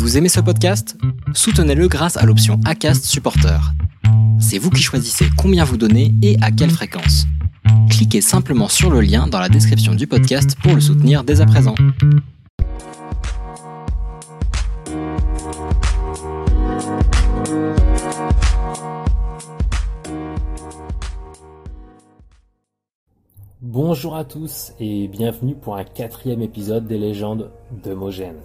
Vous aimez ce podcast? Soutenez-le grâce à l'option ACAST Supporter. C'est vous qui choisissez combien vous donnez et à quelle fréquence. Cliquez simplement sur le lien dans la description du podcast pour le soutenir dès à présent. Bonjour à tous et bienvenue pour un quatrième épisode des légendes de Mogène.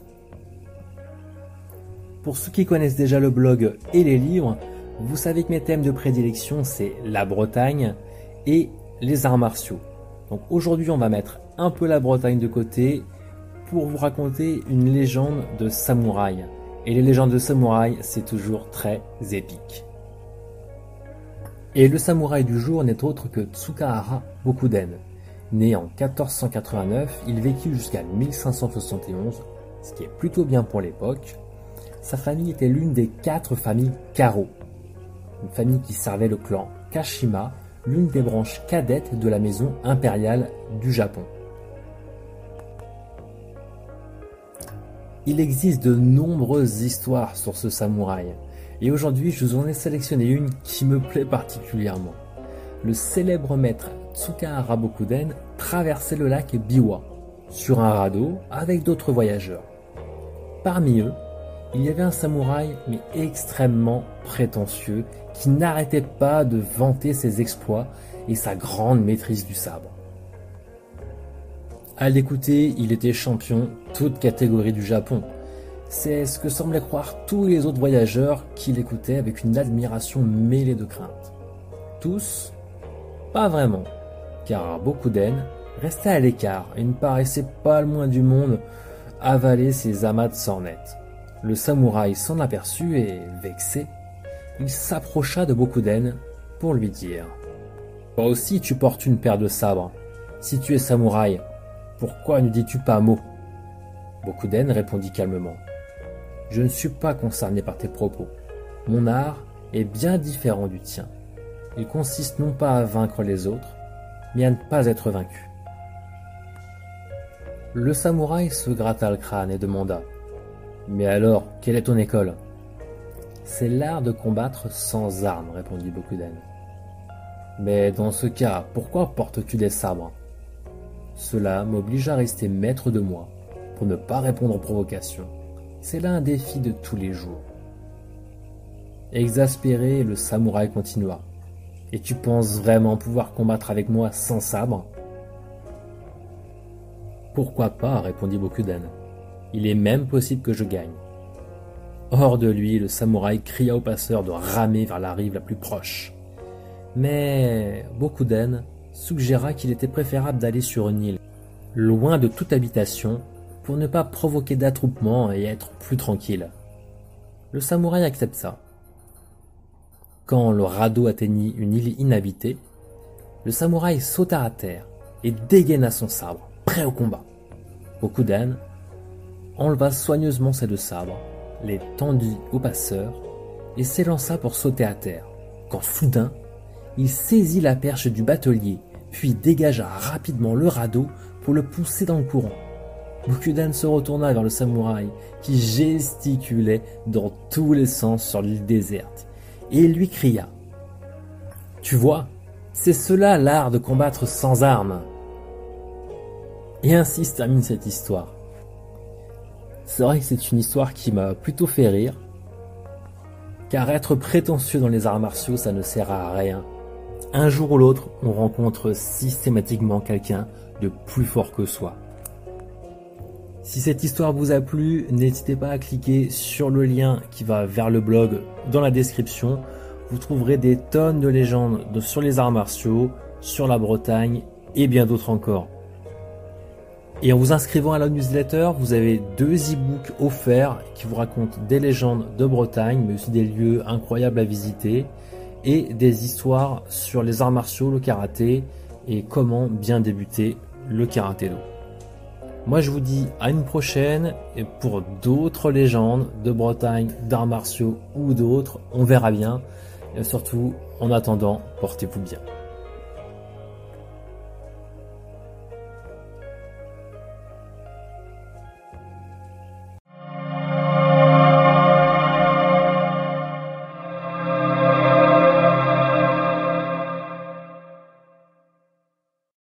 Pour ceux qui connaissent déjà le blog et les livres, vous savez que mes thèmes de prédilection c'est la Bretagne et les arts martiaux. Donc aujourd'hui on va mettre un peu la Bretagne de côté pour vous raconter une légende de samouraï. Et les légendes de samouraï c'est toujours très épique. Et le samouraï du jour n'est autre que Tsukahara Bokuden. Né en 1489, il vécut jusqu'à 1571, ce qui est plutôt bien pour l'époque, sa famille était l'une des quatre familles Karo, une famille qui servait le clan Kashima, l'une des branches cadettes de la maison impériale du Japon. Il existe de nombreuses histoires sur ce samouraï, et aujourd'hui je vous en ai sélectionné une qui me plaît particulièrement. Le célèbre maître Tsukahara Bokuden traversait le lac Biwa sur un radeau avec d'autres voyageurs. Parmi eux, il y avait un samouraï, mais extrêmement prétentieux, qui n'arrêtait pas de vanter ses exploits et sa grande maîtrise du sabre. À l'écouter, il était champion, toute catégorie du Japon. C'est ce que semblaient croire tous les autres voyageurs qui l'écoutaient avec une admiration mêlée de crainte. Tous Pas vraiment, car beaucoup d'haine restait à l'écart et ne paraissait pas le moins du monde avaler ses amas de sornettes. Le samouraï s'en aperçut et, vexé, il s'approcha de Bokuden pour lui dire Toi aussi tu portes une paire de sabres. Si tu es samouraï, pourquoi ne dis-tu pas un mot? Bokuden répondit calmement Je ne suis pas concerné par tes propos. Mon art est bien différent du tien. Il consiste non pas à vaincre les autres, mais à ne pas être vaincu. Le samouraï se gratta le crâne et demanda mais alors, quelle est ton école? C'est l'art de combattre sans armes, répondit Bokuden. Mais dans ce cas, pourquoi portes-tu des sabres? Cela m'oblige à rester maître de moi, pour ne pas répondre aux provocations. C'est là un défi de tous les jours. Exaspéré, le samouraï continua. Et tu penses vraiment pouvoir combattre avec moi sans sabre? Pourquoi pas répondit Bokuden. Il est même possible que je gagne. Hors de lui, le samouraï cria au passeur de ramer vers la rive la plus proche. Mais Bokuden suggéra qu'il était préférable d'aller sur une île, loin de toute habitation, pour ne pas provoquer d'attroupement et être plus tranquille. Le samouraï accepta. Quand le radeau atteignit une île inhabitée, le samouraï sauta à terre et dégaina son sabre, prêt au combat. Bokuden enleva soigneusement ses deux sabres, les tendit au passeur et s'élança pour sauter à terre, quand soudain, il saisit la perche du batelier, puis dégagea rapidement le radeau pour le pousser dans le courant. Bokuden se retourna vers le samouraï qui gesticulait dans tous les sens sur l'île déserte et lui cria Tu vois, c'est cela l'art de combattre sans armes. Et ainsi se termine cette histoire. C'est vrai que c'est une histoire qui m'a plutôt fait rire. Car être prétentieux dans les arts martiaux, ça ne sert à rien. Un jour ou l'autre, on rencontre systématiquement quelqu'un de plus fort que soi. Si cette histoire vous a plu, n'hésitez pas à cliquer sur le lien qui va vers le blog dans la description. Vous trouverez des tonnes de légendes sur les arts martiaux, sur la Bretagne et bien d'autres encore. Et en vous inscrivant à la newsletter, vous avez deux e-books offerts qui vous racontent des légendes de Bretagne, mais aussi des lieux incroyables à visiter, et des histoires sur les arts martiaux, le karaté, et comment bien débuter le karaté do. Moi je vous dis à une prochaine, et pour d'autres légendes de Bretagne, d'arts martiaux ou d'autres, on verra bien. Et surtout, en attendant, portez-vous bien.